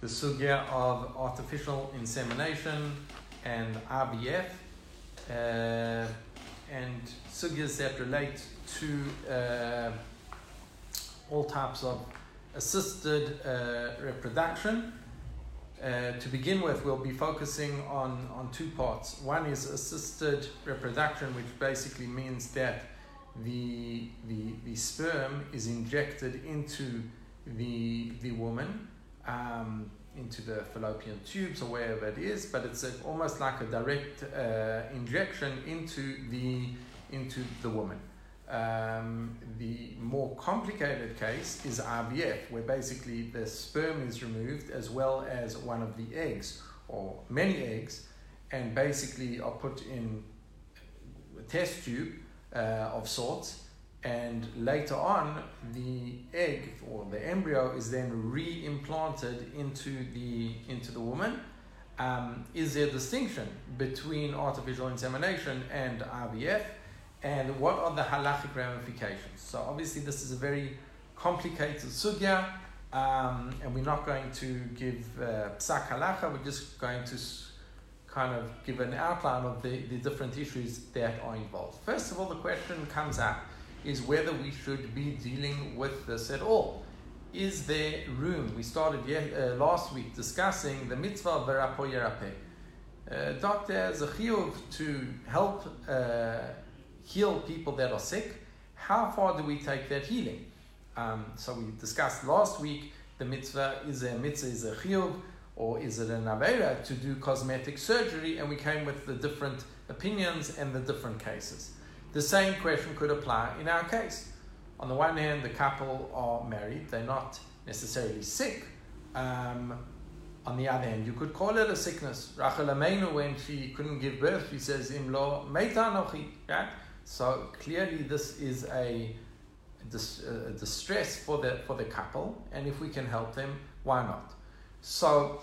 the sugya of artificial insemination and IVF, uh, and sugyas that relate to uh, all types of assisted uh, reproduction. Uh, to begin with, we'll be focusing on, on two parts. One is assisted reproduction, which basically means that the, the, the sperm is injected into the, the woman, um, into the fallopian tubes or wherever it is, but it's a, almost like a direct uh, injection into the, into the woman. Um, the more complicated case is IVF, where basically the sperm is removed as well as one of the eggs or many eggs, and basically are put in a test tube uh, of sorts. And later on, the egg or the embryo is then re-implanted into the into the woman. Um, is there a distinction between artificial insemination and IVF? and what are the halachic ramifications. So obviously this is a very complicated sugya, um, and we're not going to give uh, psak halacha, we're just going to kind of give an outline of the, the different issues that are involved. First of all, the question comes up is whether we should be dealing with this at all. Is there room? We started yet, uh, last week discussing the mitzvah of verapo. Uh, doctor has chiyuv to help uh, heal people that are sick, how far do we take that healing? Um, so we discussed last week the mitzvah is a mitzvah is a chiyuv or is it an avera to do cosmetic surgery, and we came with the different opinions and the different cases. The same question could apply in our case. On the one hand, the couple are married; they're not necessarily sick. Um, on the other hand, you could call it a sickness. Rachel Amenu, when she couldn't give birth, she says, "Im lo right? So clearly, this is a, dis, a distress for the for the couple, and if we can help them, why not? So,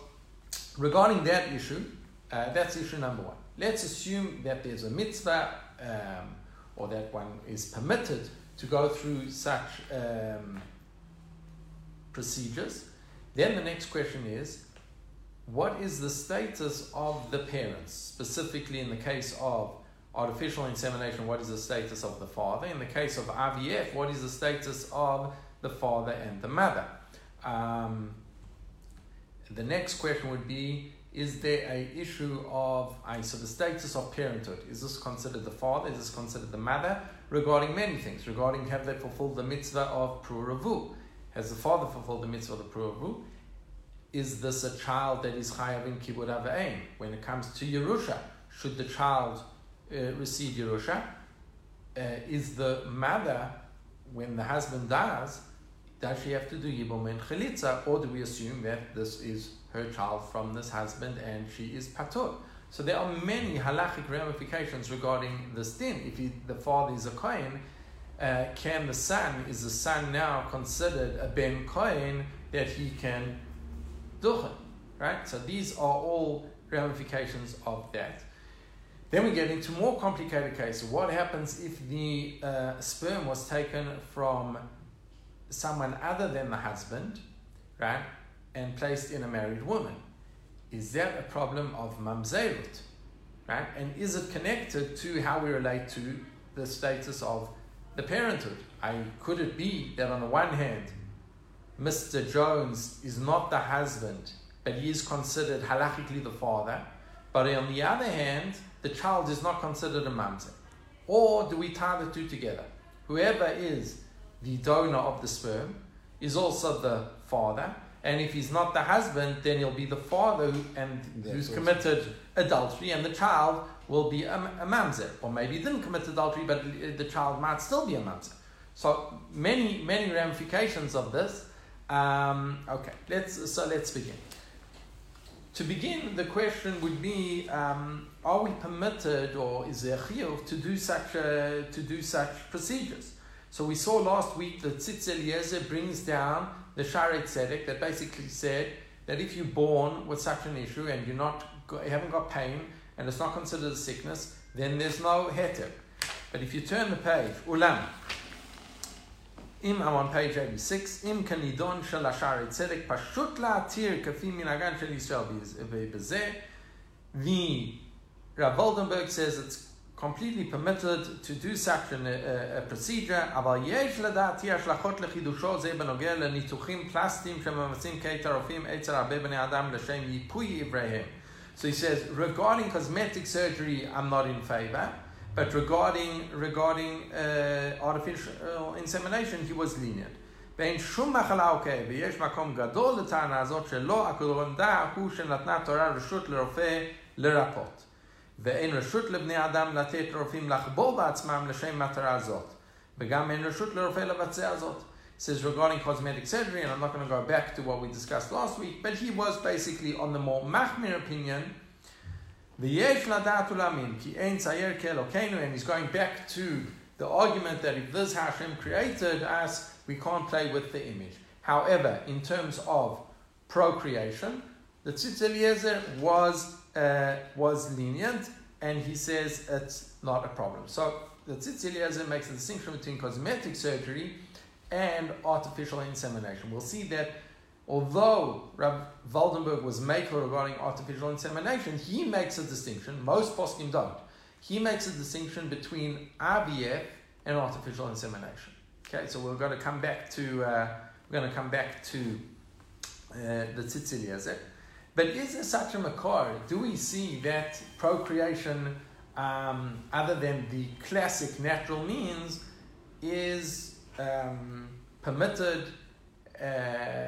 regarding that issue, uh, that's issue number one. Let's assume that there's a mitzvah, um, or that one is permitted to go through such um, procedures. Then the next question is, what is the status of the parents, specifically in the case of artificial insemination, what is the status of the father? In the case of IVF, what is the status of the father and the mother? Um, the next question would be is there a issue of uh, so the status of parenthood is this considered the father is this considered the mother? Regarding many things regarding have they fulfilled the mitzvah of pruravu has the father fulfilled the mitzvah of the pruravu is this a child that is chayav in kibbud avaim when it comes to yerusha should the child uh, receive Yerusha? Uh, is the mother, when the husband dies, does she have to do Yibum and Chalitza, or do we assume that this is her child from this husband and she is Patur? So there are many halachic ramifications regarding this din. If he, the father is a Kohen, uh, can the son, is the son now considered a Ben Kohen that he can duchen? Right? So these are all ramifications of that. Then we get into more complicated cases. What happens if the uh, sperm was taken from someone other than the husband, right, and placed in a married woman? Is that a problem of mamzerut, right? And is it connected to how we relate to the status of the parenthood? I, could it be that on the one hand, Mr. Jones is not the husband, but he is considered halachically the father, but on the other hand, the child is not considered a mamzer? Or do we tie the two together? Whoever is the donor of the sperm is also the father, and if he's not the husband, then he'll be the father who, and who's committed adultery, and the child will be a, a mamzer. Or maybe he didn't commit adultery, but the child might still be a mamzer. So many, many ramifications of this. Um, okay, let's so let's begin. To begin, the question would be: um, Are we permitted, or is there chiyuv to do such a, to do such procedures? So we saw last week that Tzitz Eliezer brings down the Shari Tzedek that basically said that if you're born with such an issue and you're not, you haven't got pain and it's not considered a sickness, then there's no heter. But if you turn the page, ulam, I'm on page 86, im kanidon shel Ashari Tzedek pashut la'atir kafi minagan shel Yisrael The Rav Waldenberg says it's completely permitted to do such a, a, a procedure, אבל יש לדעתי השלכות לחידושו זה בנוגע לניתוחים פלסטיים שמבצעים כעת הרופאים אצל הרבה בני אדם לשם ייפוי איבריהם. So he says, regarding cosmetic surgery, I'm not in favor. But regarding, regarding uh, artificial insemination, he was lenient. ואין שום מחלה או כאב, ויש מקום גדול לטענה הזאת שלא הכוונה הוא שנתנה תורה רשות לרופא לרפות. ואין רשות לבני אדם לתת לרופאים לחבור בעצמם לשם מטרה זאת. וגם אין רשות לרופא לבצע זאת. says regarding cosmetic surgery, and I'm not going to go back to what we discussed last week, but he was basically on the more Mahmir opinion ויש לדעת ולהאמין כי אין צייר כאלוקינו, and he's going back to the argument that if this Hashem created us, we can't play with the image. However, in terms of procreation, the Tzitz Eliezer was, uh, was lenient, and he says it's not a problem. So the Tzitz makes a distinction between cosmetic surgery and artificial insemination. We'll see that although Rav Waldenberg was maker regarding artificial insemination, he makes a distinction. Most poskim don't. He makes a distinction between IVF and artificial insemination. Okay, so we're going to come back to uh, we're going to come back to uh, the Tzitz. But is there such a makar? Do we see that procreation, um, other than the classic natural means, is um, permitted? Uh.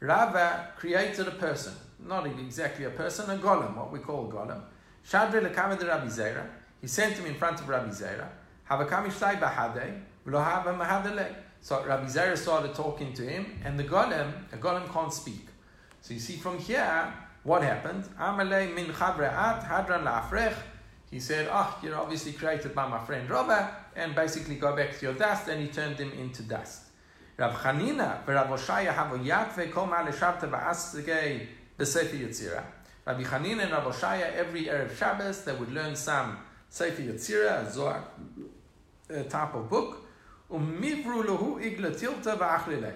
Rava created a person, not exactly a person, a golem, what we call golem. Shadre lekame de Rabbi Zera. He sent him in front of Rabbi Zera. Havakami shlai bahade, v'lo hava mahadele. So Rabbi Zera started talking to him, and the golem, a golem can't speak. So you see from here, what happened? Amalei min chavre'at hadran la'afrech. He said, oh, you're obviously created by my friend Rava, and basically go back to your dust, and he turned him into dust. Rav Chanina v'Rav Oshaya have a yatve kol ma leshabta ba'asgei b'sefer Yetzirah. Rabbi Chanina and Rav Oshaya every Erev Shabbos they would learn some Sefer Yetzirah, a Zohar a type of book. Umivru lahu igla tilta v'achlile.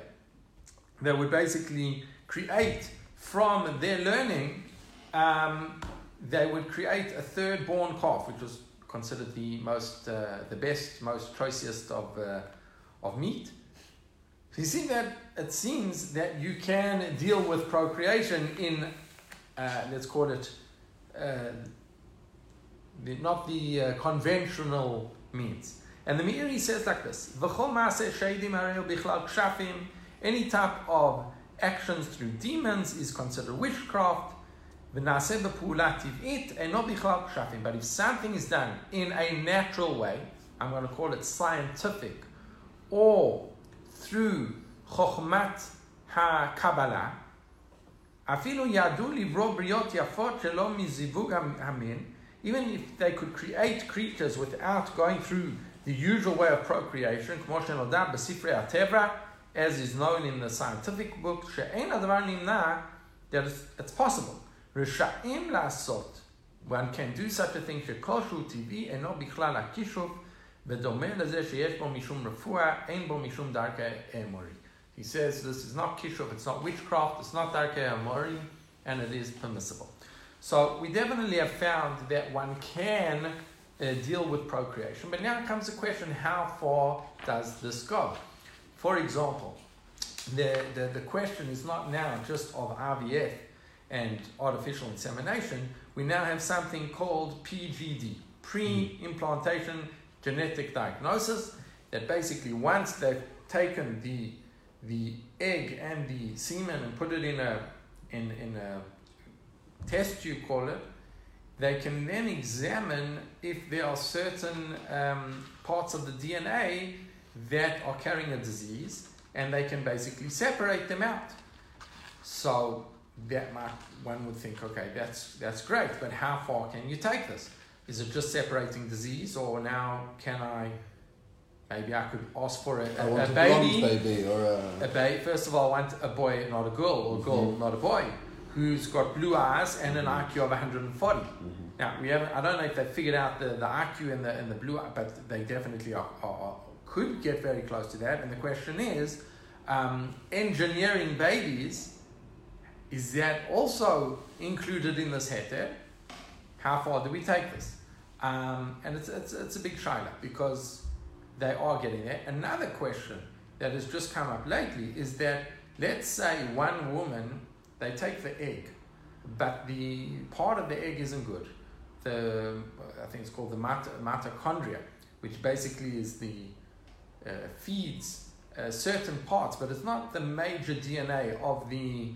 They would basically create from their learning. Um, they would create a third born calf, which was considered the most, uh, the best, most choicest of, uh, of meat so you see that it seems that you can deal with procreation in, uh, let's call it, uh, the, not the uh, conventional means. And the Meiri says like this: Any type of actions through demons is considered witchcraft. But if something is done in a natural way, I'm going to call it scientific, or through חוכמת הקבלה, אפילו ידעו לברוא בריאות יפות שלא מזיווג המין, even if they could create creatures without going through the usual way of procreation, כמו שנודע בספרי הטבע, as is known in the scientific book, שאין הדבר נמנע, that it's possible. רשאים לעשות, one can do such a thing שכל שהוא טבעי אינו בכלל הכישוף בדומה לזה שיש בו משום רפואה, אין בו משום דרכי אמורי. He says this is not kishuf, it's not witchcraft, it's not darkei amori, and it is permissible. So we definitely have found that one can uh, deal with procreation, but now comes the question: How far does this go? For example, the, the, the question is not now just of IVF and artificial insemination. We now have something called PGD, pre-implantation genetic diagnosis that basically once they've taken the the egg and the semen and put it in a in, in a test tube call it they can then examine if there are certain um, parts of the DNA that are carrying a disease and they can basically separate them out. So that might one would think okay that's that's great but how far can you take this is it just separating disease, or now can I Maybe I could ask for a, a, a baby. baby or a. A baby. First of all, I want a boy, not a girl, or a girl, Mhm. not a boy, who's got blue eyes and an IQ of 140. Mhm. Now we haven't. I don't know if they figured out the, the IQ and the and the blue, eye, but they definitely are, are, are could get very close to that. And the question is, um, engineering babies, is that also included in this heter? How far do we take this? Um, and it's, it's it's a big shaila because they are getting there. Another question that has just come up lately is that let's say one woman they take the egg, but the part of the egg isn't good the I think it's called the mit- mitochondria, which basically is the uh, feeds uh, certain parts, but it's not the major DNA of the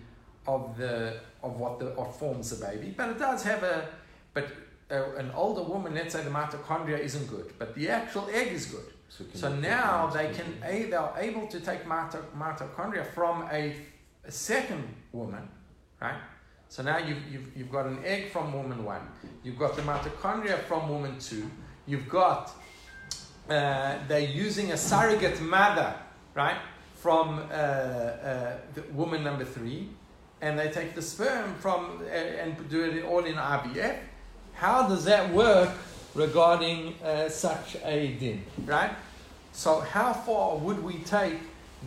of the of what the of forms the baby. But it does have a but uh, an older woman, let's say the mitochondria isn't good, but the actual egg is good. So, So now they can a they are able to take mito- mitochondria from a, a second woman, right? So now you've, you've, you've got an egg from woman one, you've got the mitochondria from woman two, you've got uh, they're using a surrogate mother, right, from uh, uh, the woman number three, and they take the sperm from uh, and do it all in IVF. How does that work regarding uh, such a din, right? So how far would we take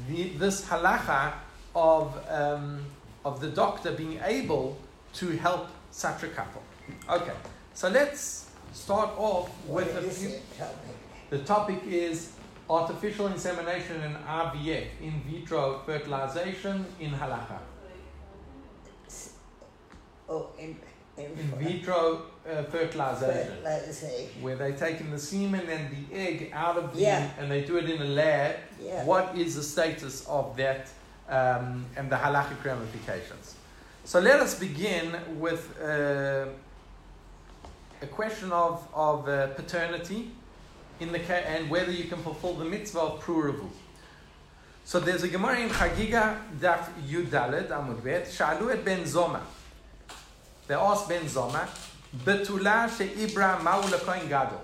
the, this halacha of, um, of the doctor being able to help such a couple? Okay, so let's start off with a What is few. it? The topic is artificial insemination and IVF, in vitro fertilization in halacha. Oh, in, in, In vitro uh, fertilization. fertilization. where they're taking the semen and the egg out of the Yeah. and they do it in a lab. Yeah. What is the status of that um, and the halachic ramifications? So let us begin with uh, a question of, of uh, paternity in the and whether you can fulfill the mitzvah of pruravu. So there's a Gemara in Chagiga Daf Yudaled Amud Bet Shalu et Ben Zoma. They asked Ben Zoma, Betula she'ibra ma'u lekohen gadol.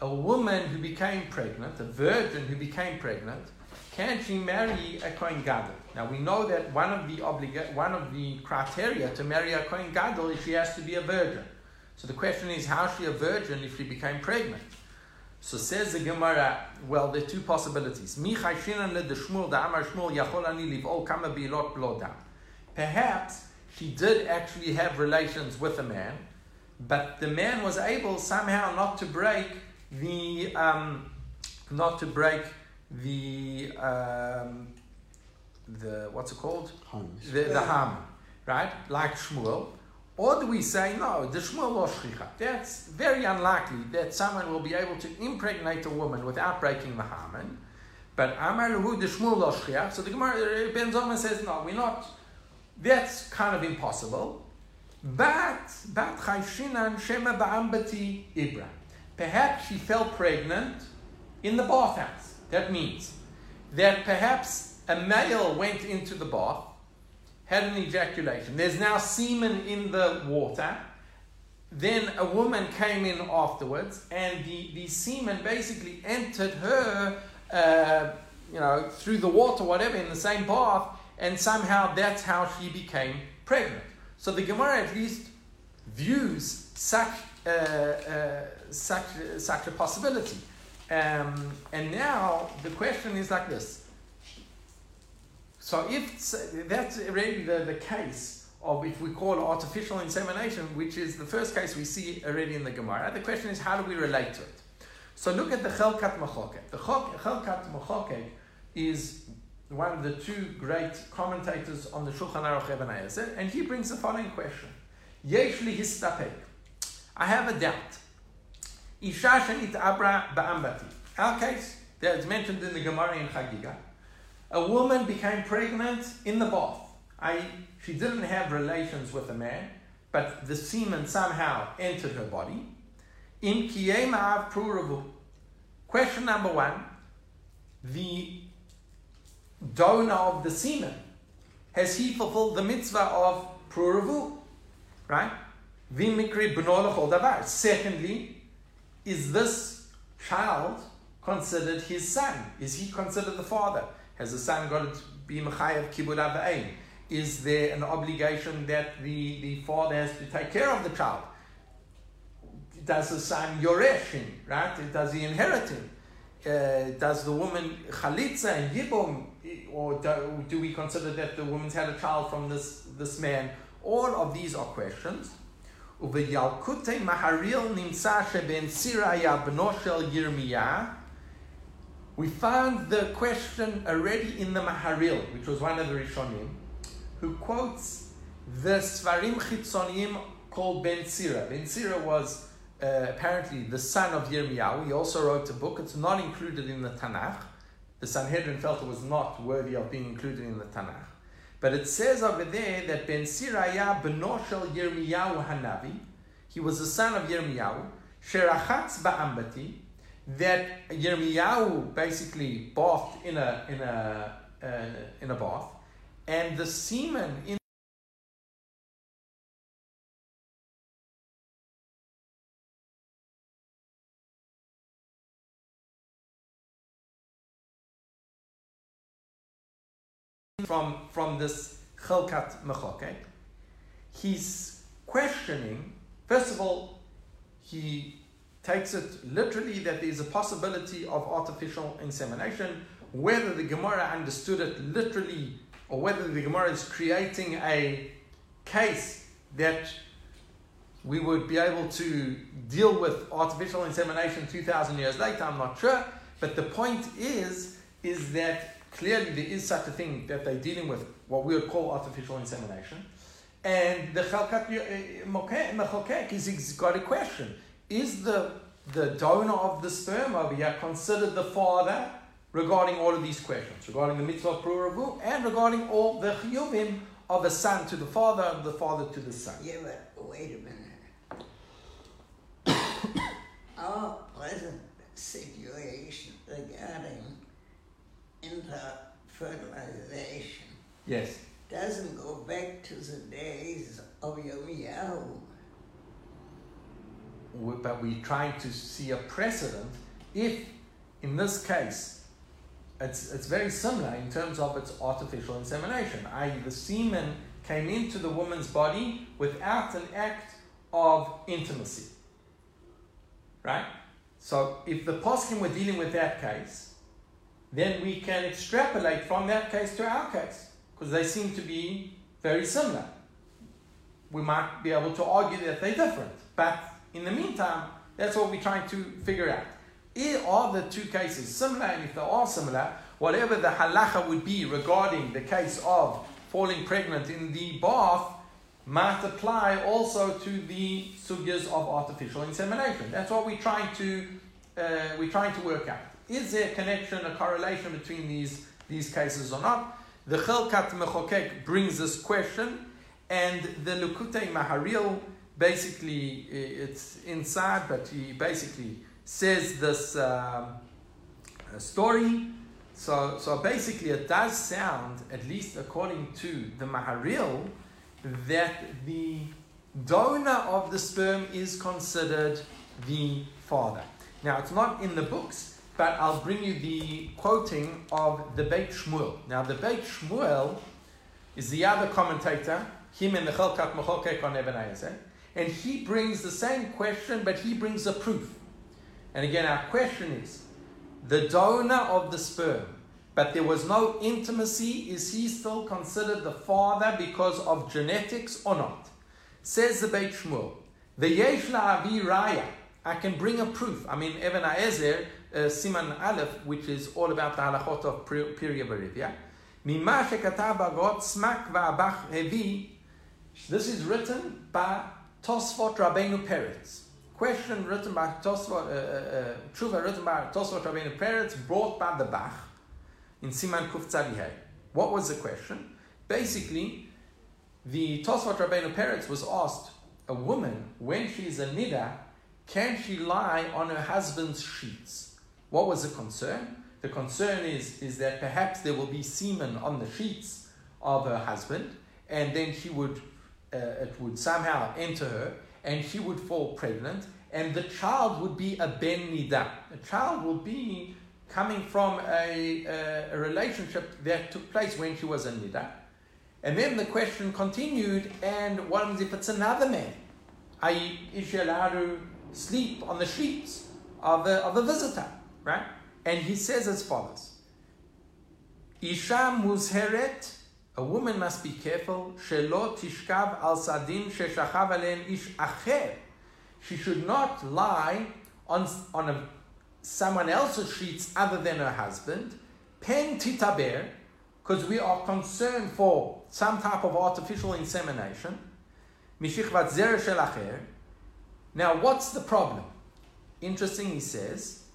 A woman who became pregnant, a virgin who became pregnant, can she marry a kohen gadol? Now we know that one of the obliga- one of the criteria to marry a kohen gadol is she has to be a virgin. So the question is, how is she a virgin if she became pregnant? So says the Gemara, well, there are two possibilities. Perhaps she did actually have relations with a man, but the man was able somehow not to break the, um, not to break the, um, the what's it called? The, the ham, right? Like Shmuel. Or do we say, no, the Shmuel or Shchicha? That's very unlikely that someone will be able to impregnate a woman without breaking the hymen. But Amar Lahu, the Shmuel or Shchiach. So the Gemara, Ben Zoma says, no, we're not, that's kind of impossible. But, but Chayshinan Shema Ba'ambati Ibra. Perhaps she fell pregnant in the bathhouse. That means that perhaps a male went into the bath, had an ejaculation. There's now semen in the water. Then a woman came in afterwards, and the, the semen basically entered her, uh, you know, through the water, whatever, in the same bath, and somehow that's how she became pregnant. So the Gemara at least views such, uh, uh, such a possibility. Um, and now the question is like this. So if that's already the, the case of if we call artificial insemination, which is the first case we see already in the Gemara, the question is how do we relate to it? So look at the Chelkat Mechokek. The Chelkat Mechokek is one of the two great commentators on the Shulchan Aruch Eben and he brings the following question. Yesh li histapek. I have a doubt. Isha shenit abra ba'ambati. Our case, that's mentioned in the Gemara in Chagiga. A woman became pregnant in the bath. I, she didn't have relations with a man, but the semen somehow entered her body. In kiyema'av pruravu. Question number one. The donor of the semen, has he fulfilled the mitzvah of pruravu? Right? Vimikri b'no l'chol davar. Secondly, is this child considered his son? Is he considered the father? Has the son got to be Mechayev Kibud Abaim? Is there an obligation that the, the father has to take care of the child? Does the son Yoresh him, right? Does he inherit him? Uh, does the woman Chalitza and Yibum, or do, do we consider that the woman's had a child from this, this man? All of these are questions. We found the question already in the Maharil, which was one of the Rishonim, who quotes the Sefarim Chitzonim called Ben Sira. Ben Sira was uh, apparently the son of Yirmiyahu. He also wrote a book. It's not included in the Tanakh. The Sanhedrin felt it was not worthy of being included in the Tanakh. But it says over there that Ben Siraya beno shel Yirmiyahu Hanavi, he was the son of Yirmiyahu, sherachatz ba'ambati, that Yirmiyahu basically bathed in a in a uh, in a bath, and the semen in from from this Chelkat Mechokek, he's questioning. First of all, he takes it literally that there's a possibility of artificial insemination. Whether the Gemara understood it literally, or whether the Gemara is creating a case that we would be able to deal with artificial insemination 2,000 years later, I'm not sure. But the point is, is that clearly there is such a thing that they're dealing with what we would call artificial insemination. And the Chelkat uh, is got a question. Is the, the donor of the sperm over here considered the father regarding all of these questions, regarding the mitzvah pruravu and regarding all the chiyuvim of a son to the father and the father to the son? Yeah, but wait a minute. Our present situation regarding interfertilization Yes. doesn't go back to the days of Yirmiyahu. We- But we're trying to see a precedent if, in this case, it's, it's very similar in terms of its artificial insemination, i.e., the semen came into the woman's body without an act of intimacy. Right? So, if the poskim were dealing with that case, then we can extrapolate from that case to our case because they seem to be very similar. We might be able to argue that they're different, but in the meantime, that's what we're trying to figure out. Are the two cases similar? And if they are similar, whatever the halacha would be regarding the case of falling pregnant in the bath might apply also to the sugyas of artificial insemination. That's what we're trying to uh, we're trying to work out. Is there a connection, a correlation between these these cases or not? The Chelkat Mechokek brings this question, and the Likutei Maharil basically it's inside, but he basically says this um, uh, story. So, so basically, it does sound, at least according to the Maharil, that the donor of the sperm is considered the father. Now, it's not in the books, but I'll bring you the quoting of the Beit Shmuel. Now, the Beit Shmuel is the other commentator, him and the Chelkat Mechokek on Eben and he brings the same question, but he brings a proof. And again, our question is the donor of the sperm, but there was no intimacy, is he still considered the father because of genetics or not? Says the Beit Shmuel, the Yesh La'avi Raya, I can bring a proof. I mean, Eben Ezer, uh, Siman Aleph, which is all about the halachot of Pirya Barivia. Shekataba va'abach hevi. This is written by Tosfot Rabbeinu Peretz. Question written by Tosfot, uh, uh, uh written by Tosfot Rabbeinu Peretz, brought by the Bach in Siman Kuf Tzadihei. What was the question? Basically, the Tosfot Rabbeinu Peretz was asked, a woman, when she is a nida, can she lie on her husband's sheets? What was the concern? The concern is, is that perhaps there will be semen on the sheets of her husband, and then she would, uh, it would somehow enter her, and she would fall pregnant, and the child would be a ben nida. A child will be coming from a, a, a relationship that took place when she was a nida. And then the question continued, and what happens if it's another man? I.e., is she allowed to sleep on the sheets of a, of a visitor, right? And he says as follows Isha muzheret, a woman must be careful, shelo tishkav al sadin sheshachav ish acher. She should not lie on, on a, someone else's sheets other than her husband. Pen titaber, because we are concerned for some type of artificial insemination. Mishichvat acher. Now, what's the problem? Interesting, he says,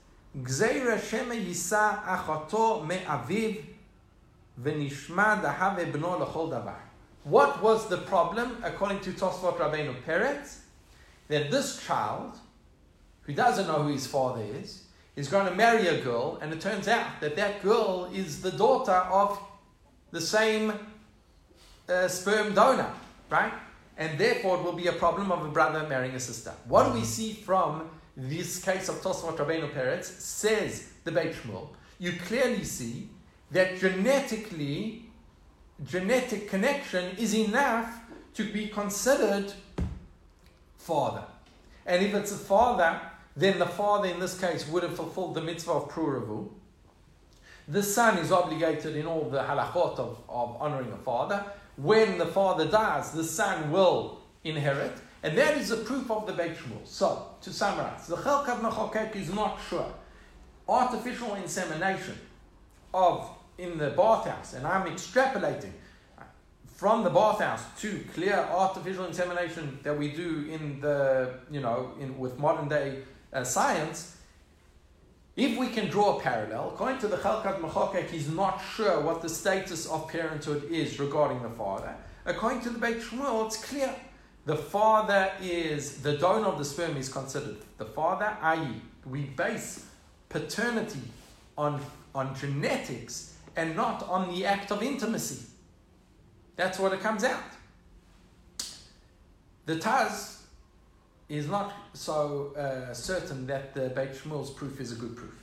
What was the problem, according to Tosfot Rabbeinu Peretz? That this child, who doesn't know who his father is, is going to marry a girl, and it turns out that that girl is the daughter of the same uh, sperm donor, right? And therefore it will be a problem of a brother marrying a sister. What do we see from this case of Tosfot Rabbeinu Peretz? Says the Beit Shmuel. You clearly see that genetically, genetic connection is enough to be considered father. And if it's a father, then the father in this case would have fulfilled the mitzvah of Pruravu. The son is obligated in all the halachot of, of honoring a father. When the father dies, the son will inherit. And that is a proof of the Beit Shmuel. So, to summarize, the Chelkat Mechokek is not sure. Artificial insemination of in the bathhouse, and I'm extrapolating from the bathhouse to clear artificial insemination that we do in the, you know, in with modern day uh, science, if we can draw a parallel, according to the Chelkat Mechokek, he's not sure what the status of parenthood is regarding the father. According to the Beit Shmuel, it's clear. The father is, the donor of the sperm is considered the father, i.e., we base paternity on, on genetics and not on the act of intimacy. That's what it comes out. The Taz is not so uh, certain that the Beit Shmuel's proof is a good proof.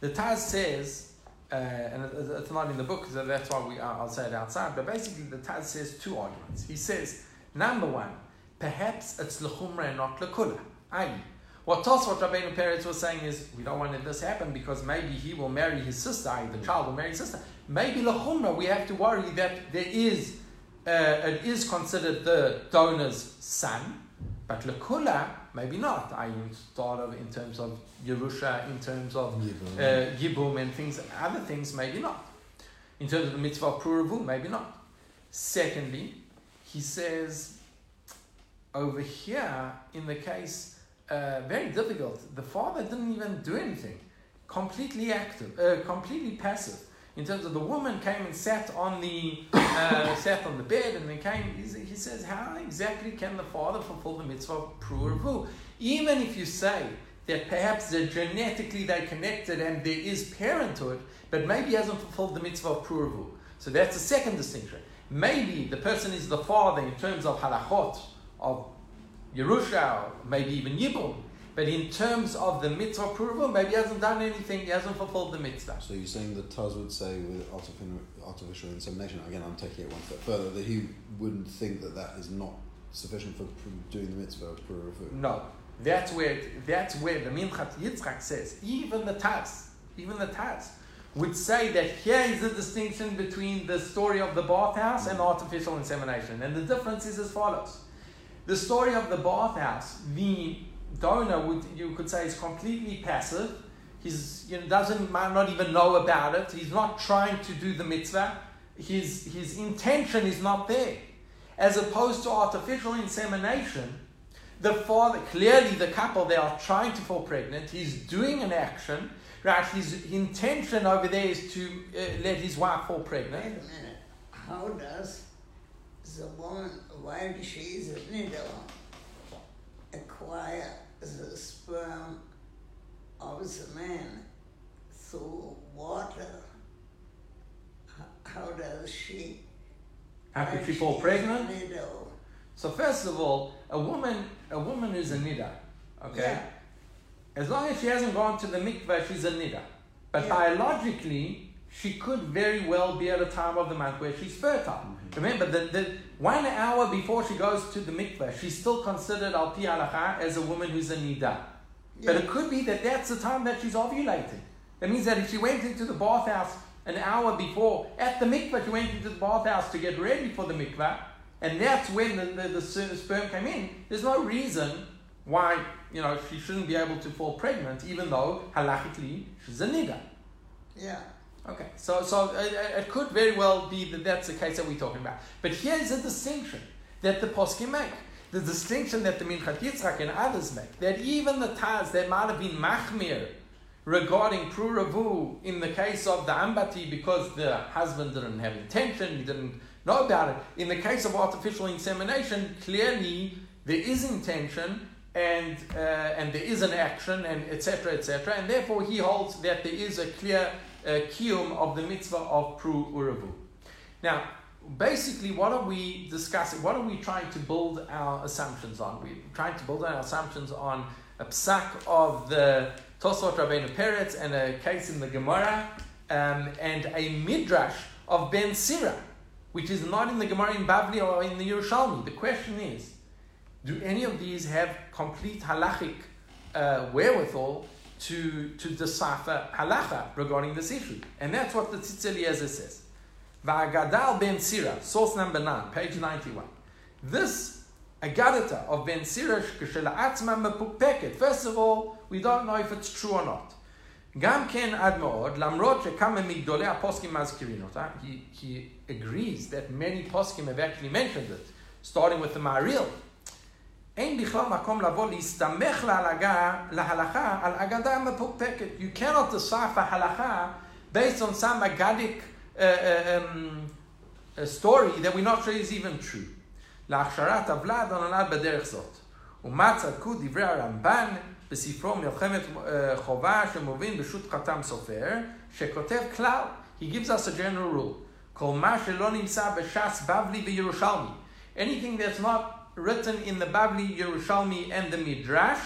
The Taz says, uh, and it's not in the book, so that's why we, I'll say it outside, but basically the Taz says two arguments. He says, number one, perhaps it's lechumra and not lekula, i.e., what Tosfot Rabbeinu Peretz was saying is, we don't want this to happen because maybe he will marry his sister, i.e., the child will marry his sister. Maybe lechumra, we have to worry that there is, uh, it is considered the donor's son, but lekula, maybe not. I thought of in terms of Yerusha, in terms of Yibum. uh, Yibum and things, other things, maybe not. In terms of the mitzvah of Puravu, maybe not. Secondly, he says over here in the case, uh, very difficult. The father didn't even do anything, completely active, uh, completely passive. In terms of the woman came and sat on the uh, sat on the bed and then came. He, says, how exactly can the father fulfill the mitzvah of? Even if you say that perhaps they're genetically they connected and there is parenthood, but maybe he hasn't fulfilled the mitzvah of. So that's the second distinction. Maybe the person is the father in terms of halachot of Yerusha, maybe even Yibum. But in terms of the mitzvah approval, maybe he hasn't done anything, he hasn't fulfilled the mitzvah. So you're saying that Taz would say with artificial, insemination, again I'm taking it one step further, that he wouldn't think that that is not sufficient for doing the mitzvah of Purafu. No. That's where it, that's where the Minchat Yitzchak says, even the Taz, even the Taz, would say that here is the distinction between the story of the bathhouse and mm. artificial insemination. And the difference is as follows. The story of the bathhouse, the donor would you could say is completely passive. He's you know doesn't might not even know about it. He's not trying to do the mitzvah. His his intention is not there. As opposed to artificial insemination, the father clearly the couple they are trying to fall pregnant. He's doing an action. Right, his intention over there is to uh, let his wife fall pregnant. Wait a minute. How does the woman, she's a nida, acquire the sperm of the man through water? How does she? How could she fall pregnant? Nida, So first of all, a woman, a woman is a nida. Okay? Yeah. As long as she hasn't gone to the mikveh, she's a nida. But Yeah. biologically, she could very well be at a time of the month where she's fertile. Mm-hmm. Remember, the, the one hour before she goes to the mikveh, she's still considered al pi as a woman who's a nida. But it could be that that's the time that she's ovulating. That means that if she went into the bathhouse an hour before, at the mikveh, she went into the bathhouse to get ready for the mikveh, and that's when the, the, the sperm came in, there's no reason why, you know, she shouldn't be able to fall pregnant, even though halachically she's a nida. Yeah. Okay, so so uh, uh, it could very well be that that's the case that we're talking about. But here's a distinction that the poskim make. The distinction that the Minchat Yitzchak and others make. That even the Taz that might have been machmir regarding pruravu in the case of the ambati because the husband didn't have intention, he didn't know about it. In the case of artificial insemination, clearly there is intention and uh, and there is an action and etc etc and therefore he holds that there is a clear kiyum of the mitzvah of pru uravu. Now, basically, what are we discussing? What are we trying to build our assumptions on? We're trying to build our assumptions on a psak of the Tosfot Rabbeinu Peretz and a case in the Gemara um, and a midrash of Ben Sira, which is not in the Gemara in Bavli or in the Yerushalmi. The question is, do any of these have complete halachic uh, wherewithal to, to decipher halacha regarding this issue. And that's what the Tzitz Eliezer says. Va'agadal ben Sira, source number 9, page 91. This agadata of ben Sira, first of all, we don't know if it's true or not. Gam ken עד lamroche למרות שכמה מגדולי הפוסקים he, he agrees that many poskim have actually mentioned it, starting with the Maharil. אין בכלל מקום לבוא להסתמך להלגה, להלכה על אגדה מפוקפקת. You cannot decipher הלכה based on some agadic uh, uh, um, a story that we're not sure is even true. להכשרת הוולד הנולד בדרך זאת. ומה צדקו דברי הרמב"ן בספרו מלחמת uh, חובה שמוביל בשו"ת חתם סופר, שכותב כלל, he gives us a general rule. כל מה שלא נמצא בש"ס בבלי וירושלמי. Anything that's not written in the Bavli, Yerushalmi, and the Midrash,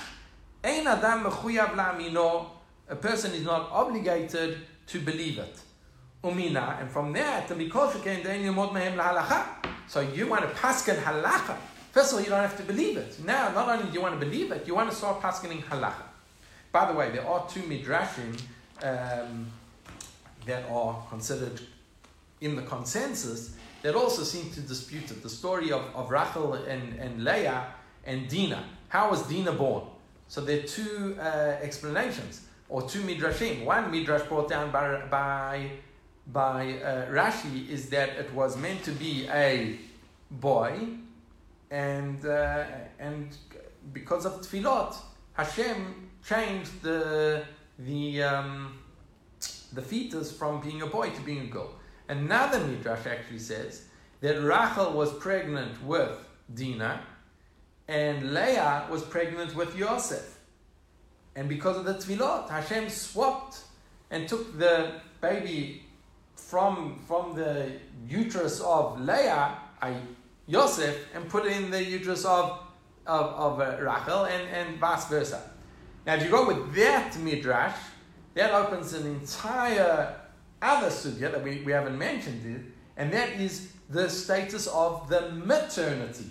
ein adam la'amino, a person is not obligated to believe it. Umina, and from there, mehem lahalacha. So you want to paskin halacha. First of all, you don't have to believe it. Now, not only do you want to believe it, you want to start paskining halacha. By the way, there are two midrashim um, that are considered in the consensus that also seem to dispute it. The story of, of Rachel and, and Leah and Dinah. How was Dinah born? So there are two uh, explanations, or two midrashim. One midrash brought down by, by, by uh, Rashi is that it was meant to be a boy, and, uh, and because of tefillot, Hashem changed the, the, um, the fetus from being a boy to being a girl. Another midrash actually says that Rachel was pregnant with Dinah, and Leah was pregnant with Yosef. And because of the tefillot, Hashem swapped and took the baby from, from the uterus of Leah, I, Yosef, and put it in the uterus of, of, of uh, Rachel, and, and vice versa. Now, if you go with that midrash, that opens an entire other sugya that we, we haven't mentioned it, and that is the status of the maternity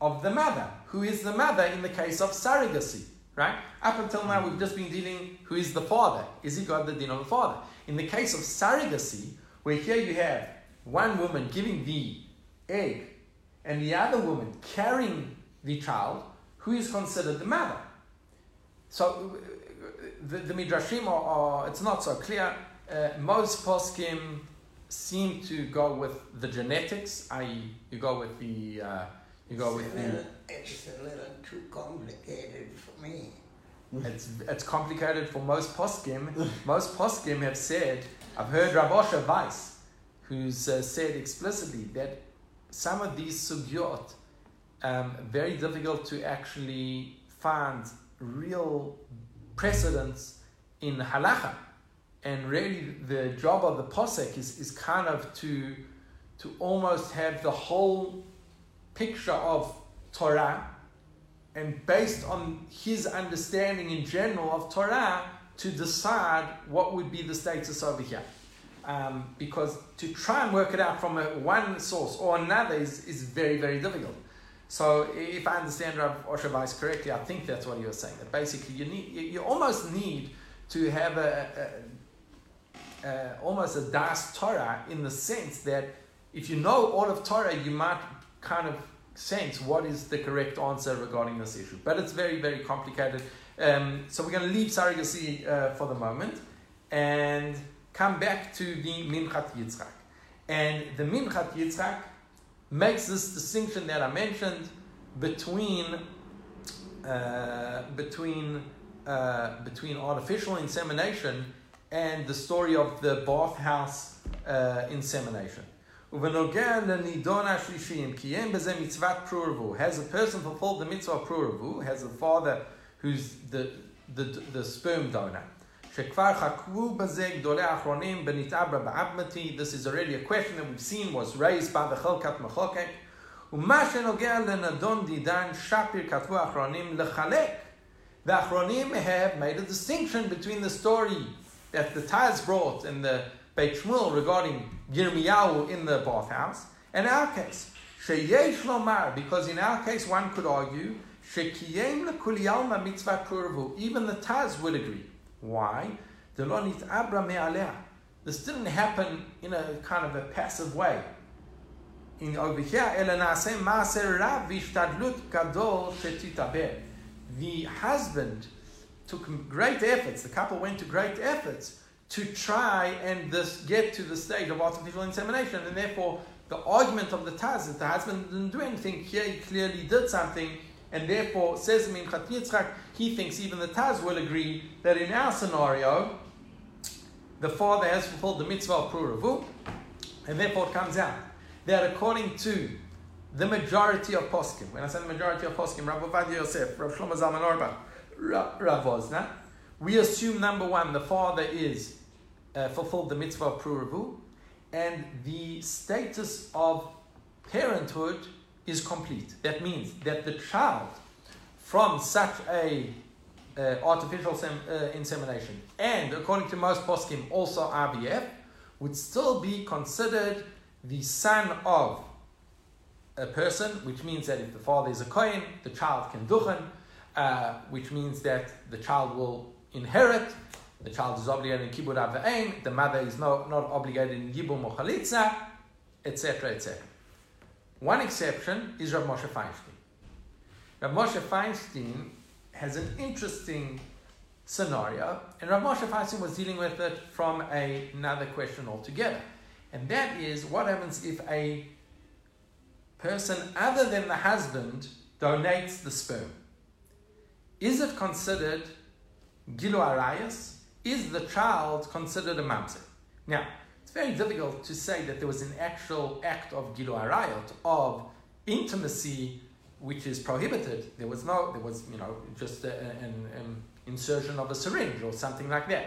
of the mother. Who is the mother in the case of surrogacy, right? Up until now, we've just been dealing who is the father. Is he got the din of the father? In the case of surrogacy, where here you have one woman giving the egg and the other woman carrying the child, who is considered the mother? So uh, the, the midrashim are, are, it's not so clear. Uh, most poskim seem to go with the genetics, i.e., you go with the uh, you go with it's, a the. little, it's a little too complicated for me. It's it's complicated for most poskim. most poskim have said. I've heard Rav Osher Weiss, who's uh, said explicitly that some of these sugyot um, very difficult to actually find real precedence in halacha. And really, the job of the posek is, is kind of to, to almost have the whole picture of Torah and based on his understanding in general of Torah, to decide what would be the status over here. Um, because to try and work it out from a, one source or another is, is very, very difficult. So if I understand Rav Osher correctly, I think that's what he was saying. That basically you need, you, you almost need to have a, a, almost a das Torah in the sense that if you know all of Torah, you might kind of sense what is the correct answer regarding this issue. But it's very, very complicated. Um, so we're going to leave surrogacy uh, for the moment and come back to the Minchat Yitzchak. And the Minchat Yitzchak makes this distinction that I mentioned between uh, between uh, between artificial insemination and the story of the bathhouse uh, insemination. Has a person fulfilled the mitzvah of Pruravu, has a father who's the, the, the sperm donor. This is already a question that we've seen was raised by the Chelkat Mechokek. The Achronim have made a distinction between the story that the Taz brought in the Beit Shmuel regarding Yirmiyahu in the bathhouse and our case. Sheyesh lomar, because in our case one could argue Shekiyem lekuliyalma mitzvah puravu. Even the Taz would agree. Why? This didn't happen in a kind of a passive way. In over here, the husband took great efforts, the couple went to great efforts to try and this get to the stage of artificial insemination, and therefore the argument of the Taz that the husband didn't do anything, here he clearly did something, and therefore, says in Chat Yitzchak, he thinks even the Taz will agree that in our scenario, the father has fulfilled the mitzvah of Pruravu, and therefore it comes out that according to the majority of poskim, when I say the majority of poskim, Rav Ovadia Yosef, Rav Shlomo Zalman Auerbach, Rav Wosner, we assume number one, the father is uh, fulfilled the mitzvah of Pruravu, and the status of parenthood is complete. That means that the child from such a uh, artificial sem- uh, insemination and according to most poskim also IVF would still be considered the son of a person, which means that if the father is a kohen, the child can duchen, uh, which means that the child will inherit. The child is obligated in kibbud avayim. The mother is not, not obligated in yibum or chalitza, etc., etc. One exception is Rav Moshe Feinstein. Rav Moshe Feinstein has an interesting scenario, and Rav Moshe Feinstein was dealing with it from a, another question altogether. And that is what happens if a person other than the husband donates the sperm? Is it considered gilu arayas? Is the child considered a mamzer? Now, it's very difficult to say that there was an actual act of Gilu Arayot, of intimacy, which is prohibited. There was no, there was, you know, just a, an, an insertion of a syringe or something like that.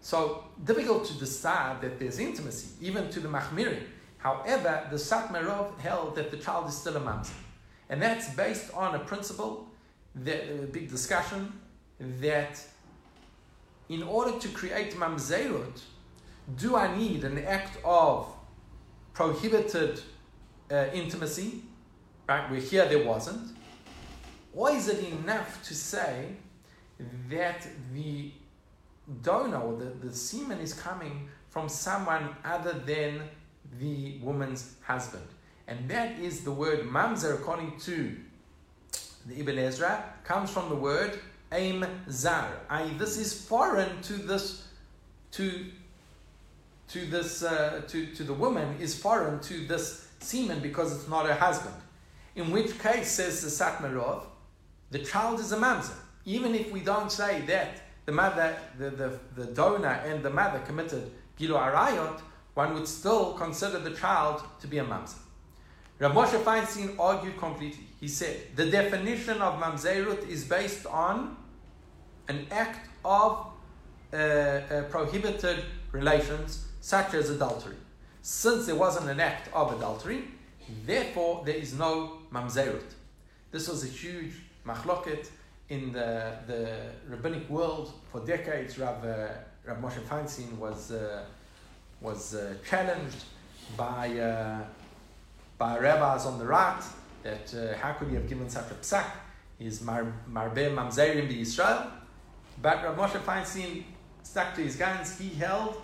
So, difficult to decide that there's intimacy, even to the Mahmirim. However, the Satmar Rav held that the child is still a mamzer. And that's based on a principle, that, a big discussion, that in order to create mamzerut, do I need an act of prohibited uh, intimacy, right, where here there wasn't? Or is it enough to say that the donor or the, the semen is coming from someone other than the woman's husband? And that is the word mamzer, according to the Ibn Ezra, comes from the word aim zar. I, this is foreign to this, to to this uh, to, to the woman is foreign to this semen because it's not her husband. In which case, says the Satmar Rav, the child is a mamzer. Even if we don't say that the mother, the, the, the donor and the mother committed gilu arayot, one would still consider the child to be a mamzer. Rav Moshe Feinstein argued completely. He said the definition of mamzerut is based on an act of uh, uh, prohibited relations such as adultery. Since there wasn't an act of adultery, therefore there is no mamzerut. This was a huge machloket in the, the rabbinic world for decades. Rav, uh, Rav Moshe Feinstein was, uh, was uh, challenged by, uh, by rabbis on the right that uh, how could he have given such a psak? He's mar, marbe mamzerim Israel. But Rav Moshe Feinstein stuck to his guns. He held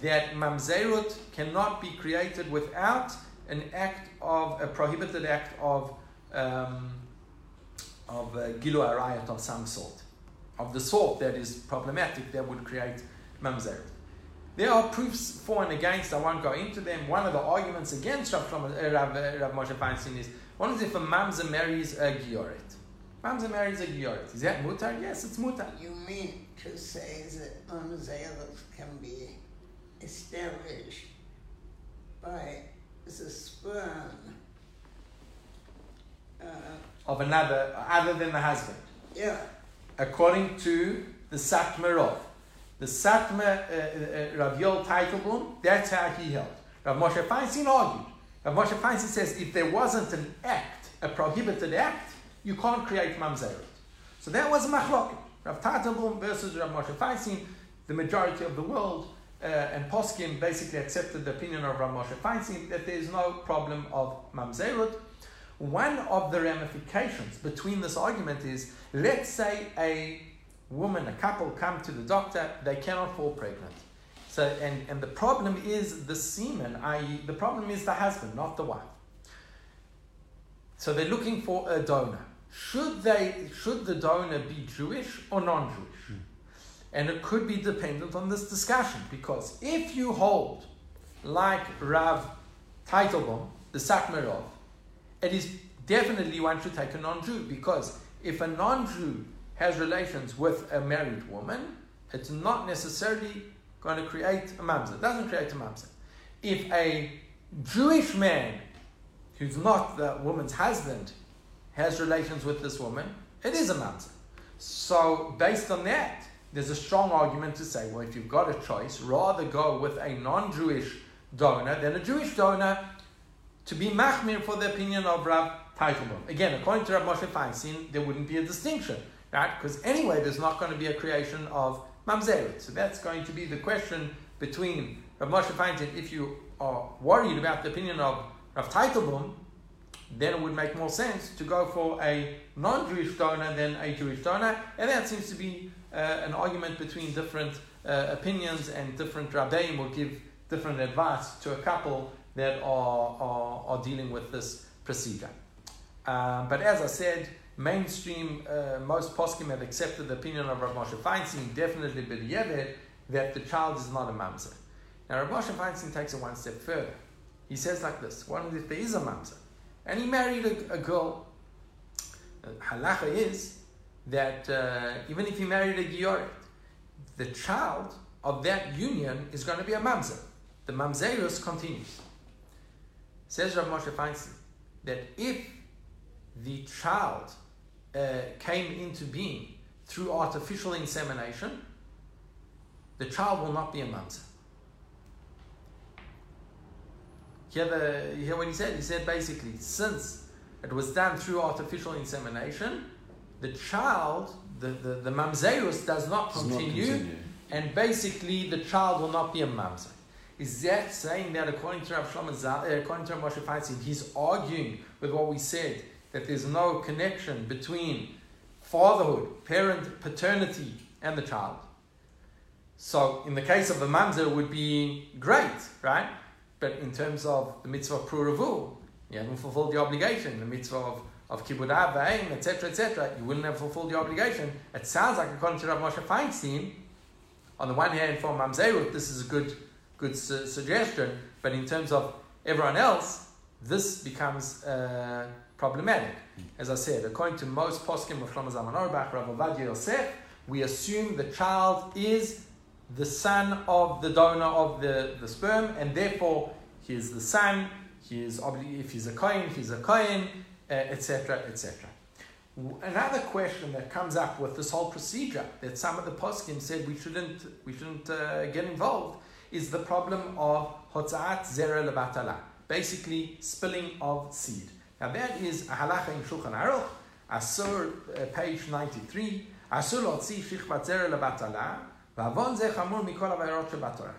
that mamzerut cannot be created without an act of a prohibited act of um, of uh, gilu arayat of some sort, of the sort that is problematic that would create mamzerut. There are proofs for and against. I won't go into them. One of the arguments against Rav, Shlomo, uh, Rav, uh, Rav Moshe Feinstein is what is if a mamzer marries a gioret? Mamzer marries a gioret. Is that mutar? Yes, it's mutar. You mean to say that mamzeros can be established by the sperm uh, of another other than the husband, yeah, according to the Satmar Rav. The Satmar uh, uh, Rav Yoel Teitelbaum, that's how he held. Rav Moshe Feinstein argued. Rav Moshe Feinstein says if there wasn't an act, a prohibited act, you can't create mamzeret. So that was machloket. Rav Teitelbaum versus Rav Moshe Feinstein, the majority of the world uh, and Poskim basically accepted the opinion of Rav Moshe Feinstein that there is no problem of mamzerut. One of the ramifications between this argument is, let's say a woman, a couple come to the doctor, they cannot fall pregnant. So, and, and the problem is the semen, i.e., the problem is the husband, not the wife. So they're looking for a donor. Should they, should the donor be Jewish or non-Jewish? Hmm. And it could be dependent on this discussion because if you hold, like Rav Teitelbaum, the Satmar Rav, it is definitely one should take a non-Jew because if a non-Jew has relations with a married woman, it's not necessarily going to create a mamzer. It doesn't create a mamzer. If a Jewish man who's not the woman's husband has relations with this woman, it is a mamzer. So based on that, there's a strong argument to say, well, if you've got a choice, rather go with a non-Jewish donor than a Jewish donor to be machmir for the opinion of Rav Teitelbaum. Again, according to Rav Moshe Feinstein, there wouldn't be a distinction, right? Because anyway, there's not going to be a creation of mamzeret. So that's going to be the question between Rav Moshe Feinstein. If you are worried about the opinion of Rav Teitelbaum, then it would make more sense to go for a non-Jewish donor than a Jewish donor, and that seems to be uh, an argument between different uh, opinions, and different rabbeim will give different advice to a couple that are, are, are dealing with this procedure. Um, but as I said, mainstream, uh, most poskim have accepted the opinion of Rav Moshe Feinstein, definitely B'di'evet, that the child is not a mamzer. Now Rav Moshe Feinstein takes it one step further. He says like this, what if there is a mamzer? And he married a, a girl. Uh, halacha is that uh, even if he married a gioret, the child of that union is going to be a mamzer. The mamzerus continues. Says Rav Moshe Feinstein that if the child uh, came into being through artificial insemination, the child will not be a mamzer. Hear, the, you hear what he said? He said basically, since it was done through artificial insemination, the child, the, the, the mamzerus does not Does not continue, continue. and basically the child will not be a mamzer. Is that saying that according to Rav Shlomo according to Rav Moshe Feinstein, he's arguing with what we said that there's no connection between fatherhood, parent, paternity, and the child. So in the case of a mamzer, it would be great, right? But in terms of the mitzvah of pruravu, you haven't fulfilled the obligation. The mitzvah of of kibbud av, v'aim, etc., etc., you wouldn't have fulfilled the obligation. It sounds like, according to Rav Moshe Feinstein, on the one hand, for mamzerut, this is a good good su- suggestion, but in terms of everyone else, this becomes uh, problematic. As I said, according to most poskim of Shlomo Zalman Auerbach, Rav Yosef, we assume the child is the son of the donor of the, the sperm, and therefore he is the son. He is obli- if he's a kohen, he's a kohen, etc., etc. Another question that comes up with this whole procedure that some of the poskim said we shouldn't we shouldn't uh, get involved is the problem of hotzaat zera lebatala, basically spilling of seed. Now that is a halacha in Shulchan Aruch. Asur, uh, page 93, Asur lotzi shichvat zera lebatala, v'avon ze chamur mikol averot shebatorah.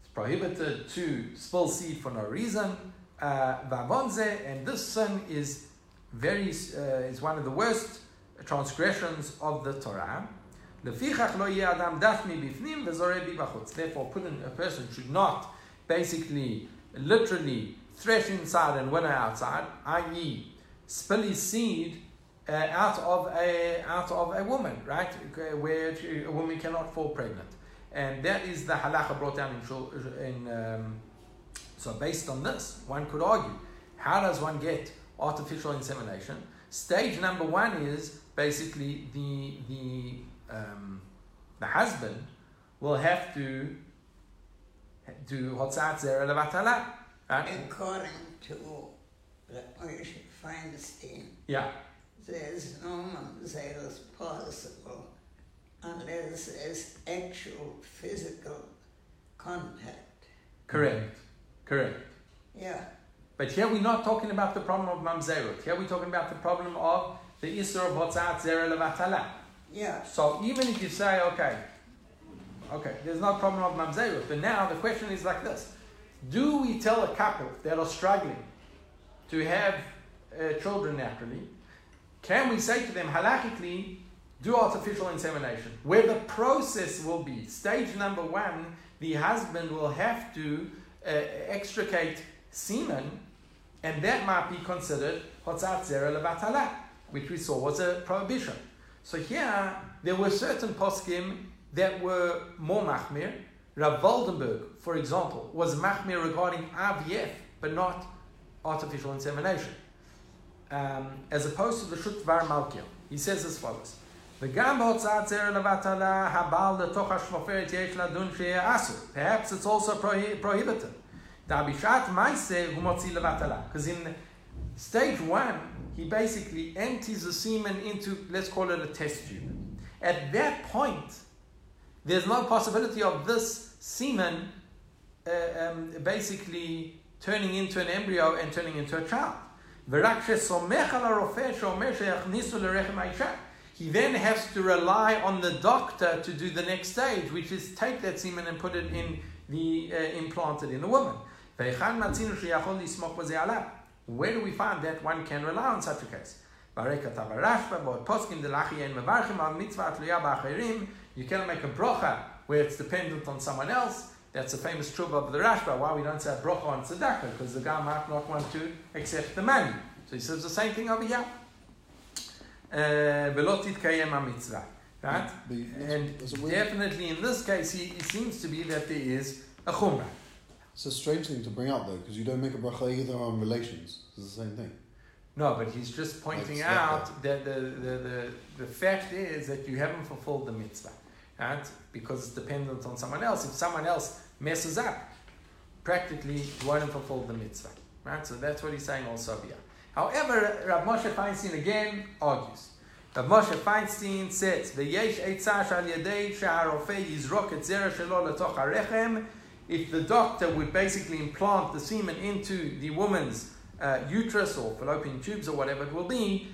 It's prohibited to spill seed for no reason, uh, v'avon and this sin is very, uh, is one of the worst transgressions of the Torah. לפיכך לא יהיה אדם דף מבפנים וזורע בי בחוץ. Therefore, a person should not basically, literally, thresh inside and winnow outside, i.e., spill his seed uh, out of a out of a woman, right? Where a woman cannot fall pregnant, and that is the halacha brought down in. in um, so based on this, one could argue, how does one get artificial insemination? Stage number one is basically the the um, the husband will have to do hotzat zera levatala. According to the oh, Moshe Feinstein, yeah, there's no mamzeros possible unless there's actual physical contact. Correct. Correct. Yeah. But here we're not talking about the problem of mamzerut. Here we're talking about the problem of the isra of hotzat zera levatala. Yeah. So even if you say, okay, okay, there's no problem of mamzerut, but now the question is like this: Do we tell a couple that are struggling to have uh, children naturally? Can we say to them halachically, do artificial insemination, where the process will be stage number one, the husband will have to uh, extricate semen, and that might be considered hotzat zera which we saw was a prohibition. So here, there were certain poskim that were more machmir. Rav Waldenberg, for example, was machmir regarding IVF, but not artificial insemination. Um, as opposed to the Shutvar Malkia. He says as follows. Perhaps it's also prohi- prohibited. Because in stage one, he basically empties the semen into, let's call it a test tube. At that point, there's no possibility of this semen uh, um, basically turning into an embryo and turning into a child. He then has to rely on the doctor to do the next stage, which is take that semen and put it in the uh, implanted in the woman. Where do we find that one can rely on such a case? You cannot make a brocha where it's dependent on someone else. That's a famous truth of the Rashba. Why we don't say a brocha on tzedakah? Because the guy might not want to accept the money. So he says the same thing over here. Uh, right? And definitely in this case, he, it seems to be that there is a chumrah. It's a strange thing to bring up though, because you don't make a bracha either on relations. It's the same thing. No, but he's just pointing out that the, the, the, the fact is that you haven't fulfilled the mitzvah. Because it's dependent on someone else. If someone else messes up, practically you won't fulfill the mitzvah. Right? So that's what he's saying also here. However, Rav Moshe Feinstein again argues. Rav Moshe Feinstein says, "V'yesh eitzah shal yedei she'arofei yizrok et zera shelo letoch harechem if the doctor would basically implant the semen into the woman's uh, uterus or fallopian tubes or whatever it will be,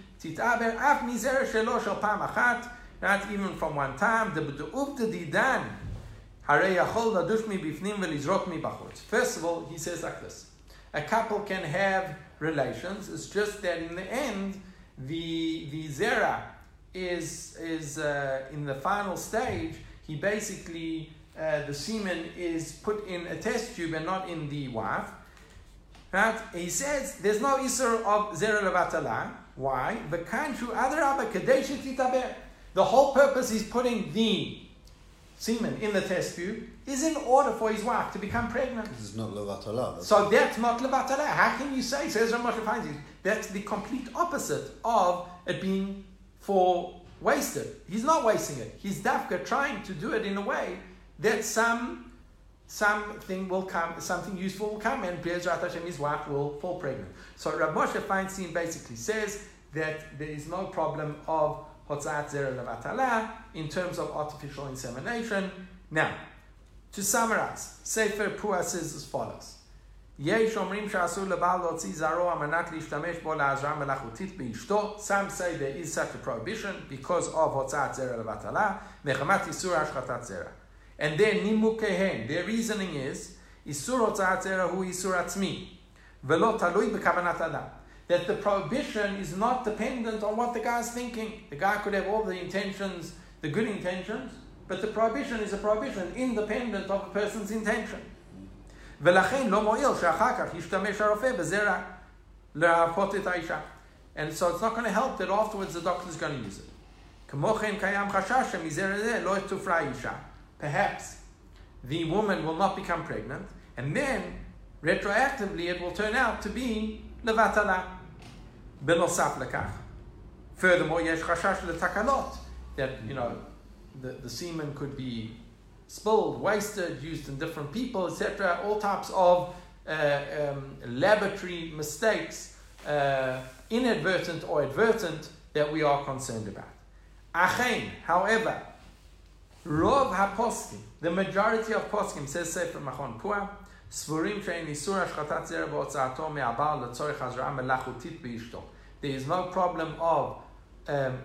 not even from one time, First of all, he says like this. A couple can have relations, it's just that in the end, the, the zera is, is uh, in the final stage, he basically uh, the semen is put in a test tube and not in the wife. Right? He says there's no isur of zera levatala. Why? The kind kanchu adarabba kadesha titaber. The whole purpose is putting the semen in the test tube is in order for his wife to become pregnant. This is not levatala. So that's not levatala. How can you say, says Ramosh finds that's the complete opposite of it being for wasted. He's not wasting it. He's dafka trying to do it in a way that some something will come, something useful will come, and Be'ezrat Hashem, his wife, will fall pregnant. So Rav Moshe Feinstein basically says that there is no problem of Zera in terms of artificial insemination. Now, to summarize, Sefer Pua says as follows. Some say there is such a prohibition because of Hotzat Zera Levatala, Mechamat Isur Ashkatat Zera. And then Nimukehen, their reasoning is, Isur Hotzat Zera Hu Isur Atzmi, velot Talui bekavanat Adam That the prohibition is not dependent on what the guy's thinking. The guy could have all the intentions, the good intentions, but the prohibition is a prohibition independent of a person's intention. ולכן לא מועיל שאחר כך ישתמש הרופא בזרע להרפות את האישה. And so it's not going to help that afterwards the doctor is going to use it. כמו כן קיים חשש שמזרע זה לא תופרע אישה. Perhaps the woman will not become pregnant, and then retroactively it will turn out to be לבטלה. Furthermore, yesh chashash letakanot, that, you know, the, the semen could be spilled, wasted, used in different people, etc. All types of uh, um, laboratory mistakes, uh, inadvertent or advertent, that we are concerned about. Achain, however, Rov HaPoskim, the majority of Poskim, says Sefer Machon Pua, Svarim shein isur hashchatat zer ba'otzato me'abal letzorich hazra melachutit beishto. There is no problem of um,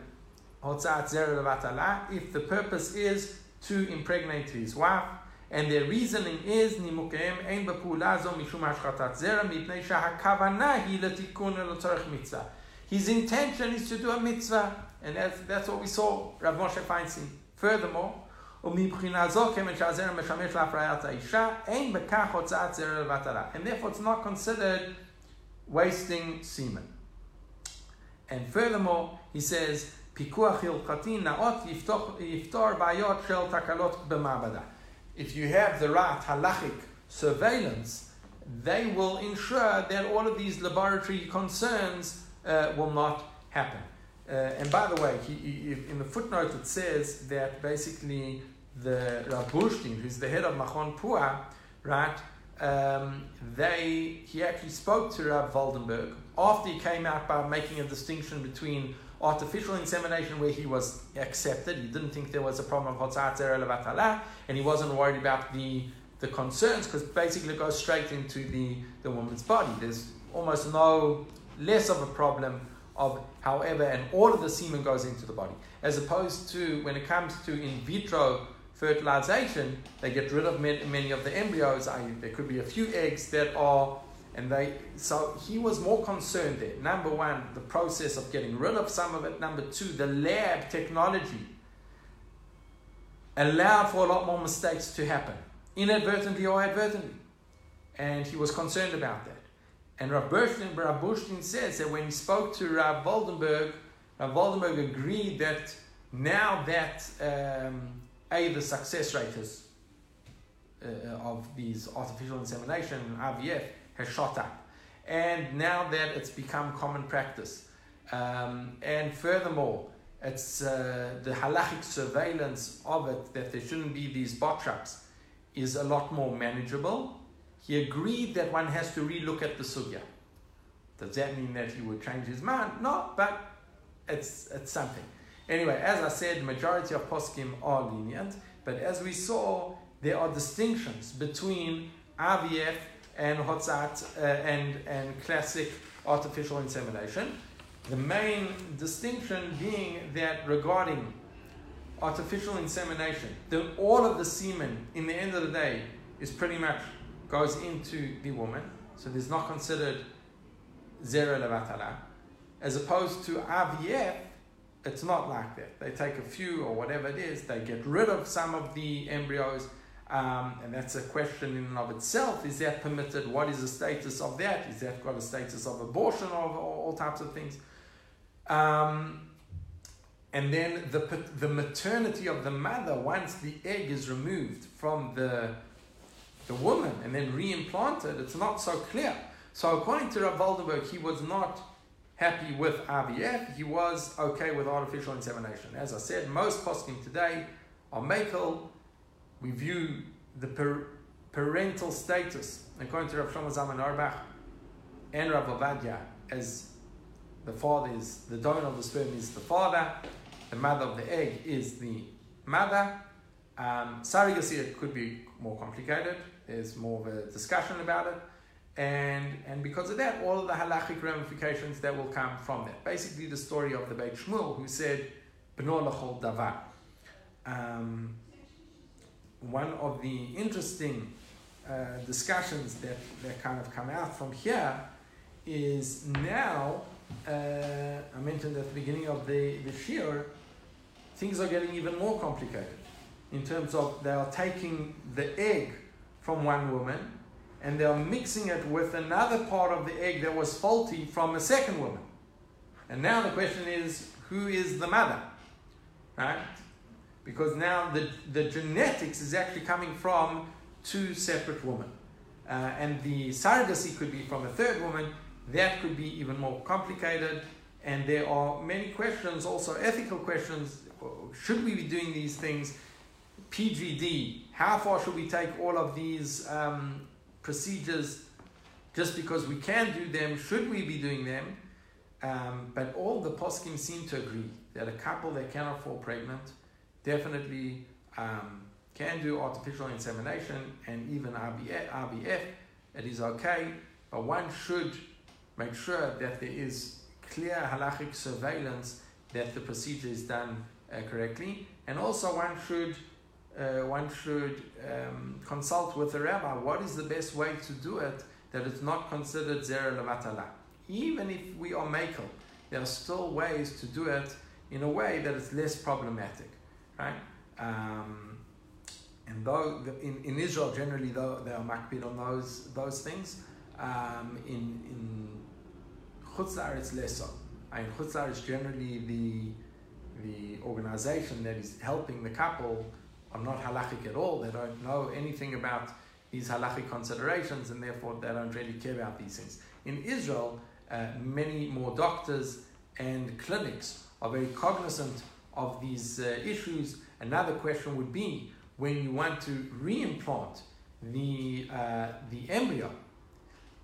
hotzat zer levatala if the purpose is to impregnate his wife, and their reasoning is nimukeim ein b'pula zo mishum hashchatat zer mitnei shahakavana hi letikun letzorich mitzvah. His intention is to do a mitzvah, and that's, that's what we saw Rav Moshe Feinstein. Furthermore, and therefore, it's not considered wasting semen. And furthermore, he says, If you have the right halachic surveillance, they will ensure that all of these laboratory concerns uh, will not happen. Uh, and by the way, he, he, in the footnote, it says that basically the Rav Burstein, who's the head of Machon Pua, right, um, they, he actually spoke to Rab Waldenberg after he came out by making a distinction between artificial insemination where he was accepted. He didn't think there was a problem of hotzat levatala, and he wasn't worried about the, the concerns because basically it goes straight into the, the woman's body. There's almost no less of a problem of however, and all of the semen goes into the body. As opposed to when it comes to in vitro fertilization, they get rid of many of the embryos. I, there could be a few eggs that are and they, so he was more concerned there. Number one, the process of getting rid of some of it. Number two, the lab technology allowed for a lot more mistakes to happen, inadvertently or advertently. And he was concerned about that. And Rav Burstein says that when he spoke to Rav Waldenberg, Rav Waldenberg agreed that now that um, A, the success rate is, uh, of these artificial insemination, and IVF, has shot up. And now that it's become common practice. Um, and furthermore, it's uh, the halachic surveillance of it that there shouldn't be these bot traps is a lot more manageable. He agreed that one has to relook at the sugya. Does that mean that he would change his mind? No, but it's, it's something. Anyway, as I said, majority of poskim are lenient, but as we saw, there are distinctions between IVF and hotzat uh, and, and classic artificial insemination. The main distinction being that regarding artificial insemination, the, all of the semen in the end of the day is pretty much goes into the woman, so there's not considered zero levatala. As opposed to IVF, it's not like that. They take a few or whatever it is, they get rid of some of the embryos, um, and that's a question in and of itself. Is that permitted? What is the status of that? Is that got a status of abortion or, or all types of things? Um, and then the, the maternity of the mother, once the egg is removed from the, the woman and then reimplanted, it's not so clear. So according to Rav Waldenberg, he was not happy with IVF. He was okay with artificial insemination. As I said, most poskim today are makel we view the per- parental status, according to Rav Shlomo Zalman Auerbach and Rav Ovadia, as the father is, the donor of the sperm is the father, the mother of the egg is the mother. Um, surrogacy could be more complicated. There's more of a discussion about it. And, and because of that, all of the halachic ramifications that will come from that. Basically, the story of the Beit Shmuel, who said, B'no davar. Um, one of the interesting uh, discussions that, that kind of come out from here is now, uh, I mentioned at the beginning of the, the shir, things are getting even more complicated in terms of they are taking the egg from one woman and they are mixing it with another part of the egg that was faulty from a second woman. And now the question is who is the mother? Right? Because now the, the genetics is actually coming from two separate women. Uh, and the surrogacy could be from a third woman. That could be even more complicated. And there are many questions, also ethical questions. Should we be doing these things? PGD, how far should we take all of these um, procedures just because we can do them? Should we be doing them? Um, but all the poskim seem to agree that a couple that cannot fall pregnant definitely um, can do artificial insemination and even RBF, RBF. It is okay, but one should make sure that there is clear halachic surveillance that the procedure is done uh, correctly, and also one should uh, one should um, consult with the rabbi. What is the best way to do it that it's not considered zera levatala? Even if we are makel, there are still ways to do it in a way that is less problematic, right? Um, and though the, in, in Israel generally though they are makbid on those those things, um, in in Chutzlar it's less so. In Chutzlar is generally the the organization that is helping the couple are not halachic at all. They don't know anything about these halachic considerations, and therefore they don't really care about these things. In Israel, uh, many more doctors and clinics are very cognizant of these uh, issues. Another question would be when you want to reimplant the uh, the embryo,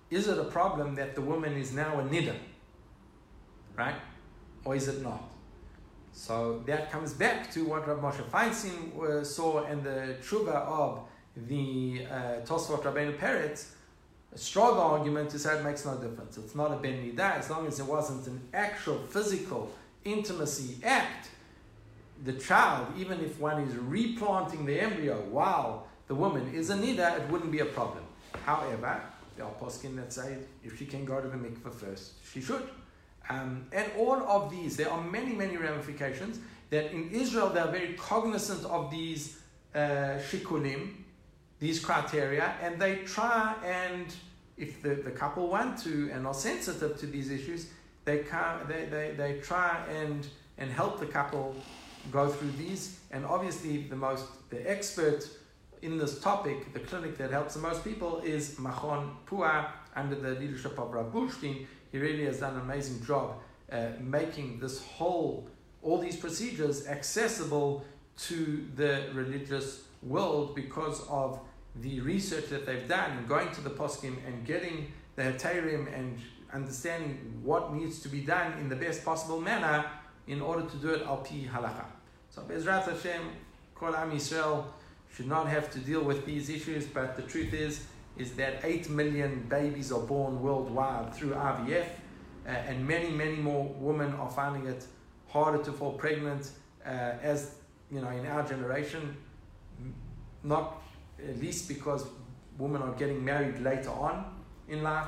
is it a problem that the woman is now a niddah, right, or is it not? So that comes back to what Rav Moshe Feinstein uh, saw in the tshuva of the uh, Tosfot Rabbeinu Peretz, a strong argument to say it makes no difference. It's not a ben nidah as long as it wasn't an actual physical intimacy act. The child, even if one is replanting the embryo while the woman is a nida, it wouldn't be a problem. However, there are poskim that say if she can go to the mikveh first, she should. Um, and all of these, there are many, many ramifications that in Israel they are very cognizant of these uh, shikulim, these criteria, and they try and, if the, the couple want to and are sensitive to these issues, they, can, they, they, they try and, and help the couple go through these. And obviously, the most the expert in this topic, the clinic that helps the most people, is Machon Pua under the leadership of Rav Burstein he really has done an amazing job uh, making this whole, all these procedures accessible to the religious world because of the research that they've done going to the poskim and getting the heterim and understanding what needs to be done in the best possible manner in order to do it al pi halacha. So Bezrat Hashem, Kol Am Yisrael should not have to deal with these issues, but the truth is is that 8 million babies are born worldwide through IVF, uh, and many, many more women are finding it harder to fall pregnant uh, as, you know, in our generation, not at least because women are getting married later on in life,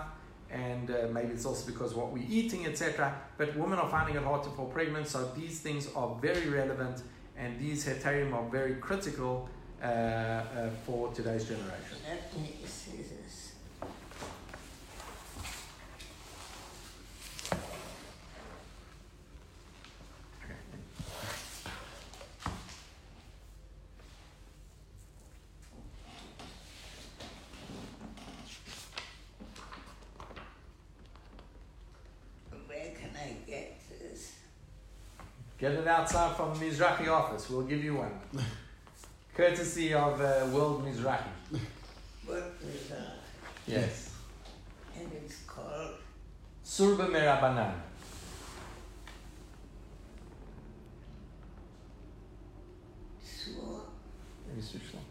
and uh, maybe it's also because what we're eating, etc. But women are finding it hard to fall pregnant, so these things are very relevant, and these heterim are very critical uh, uh, for today's generation. Let me see this. Where can I get this? Get it outside from the Mizrachi office. We'll give you one. Courtesy of uh, World Mizrachi. What is that? Yes. And it's called Tzurba M'Rabanan. Sur Maybe switch them.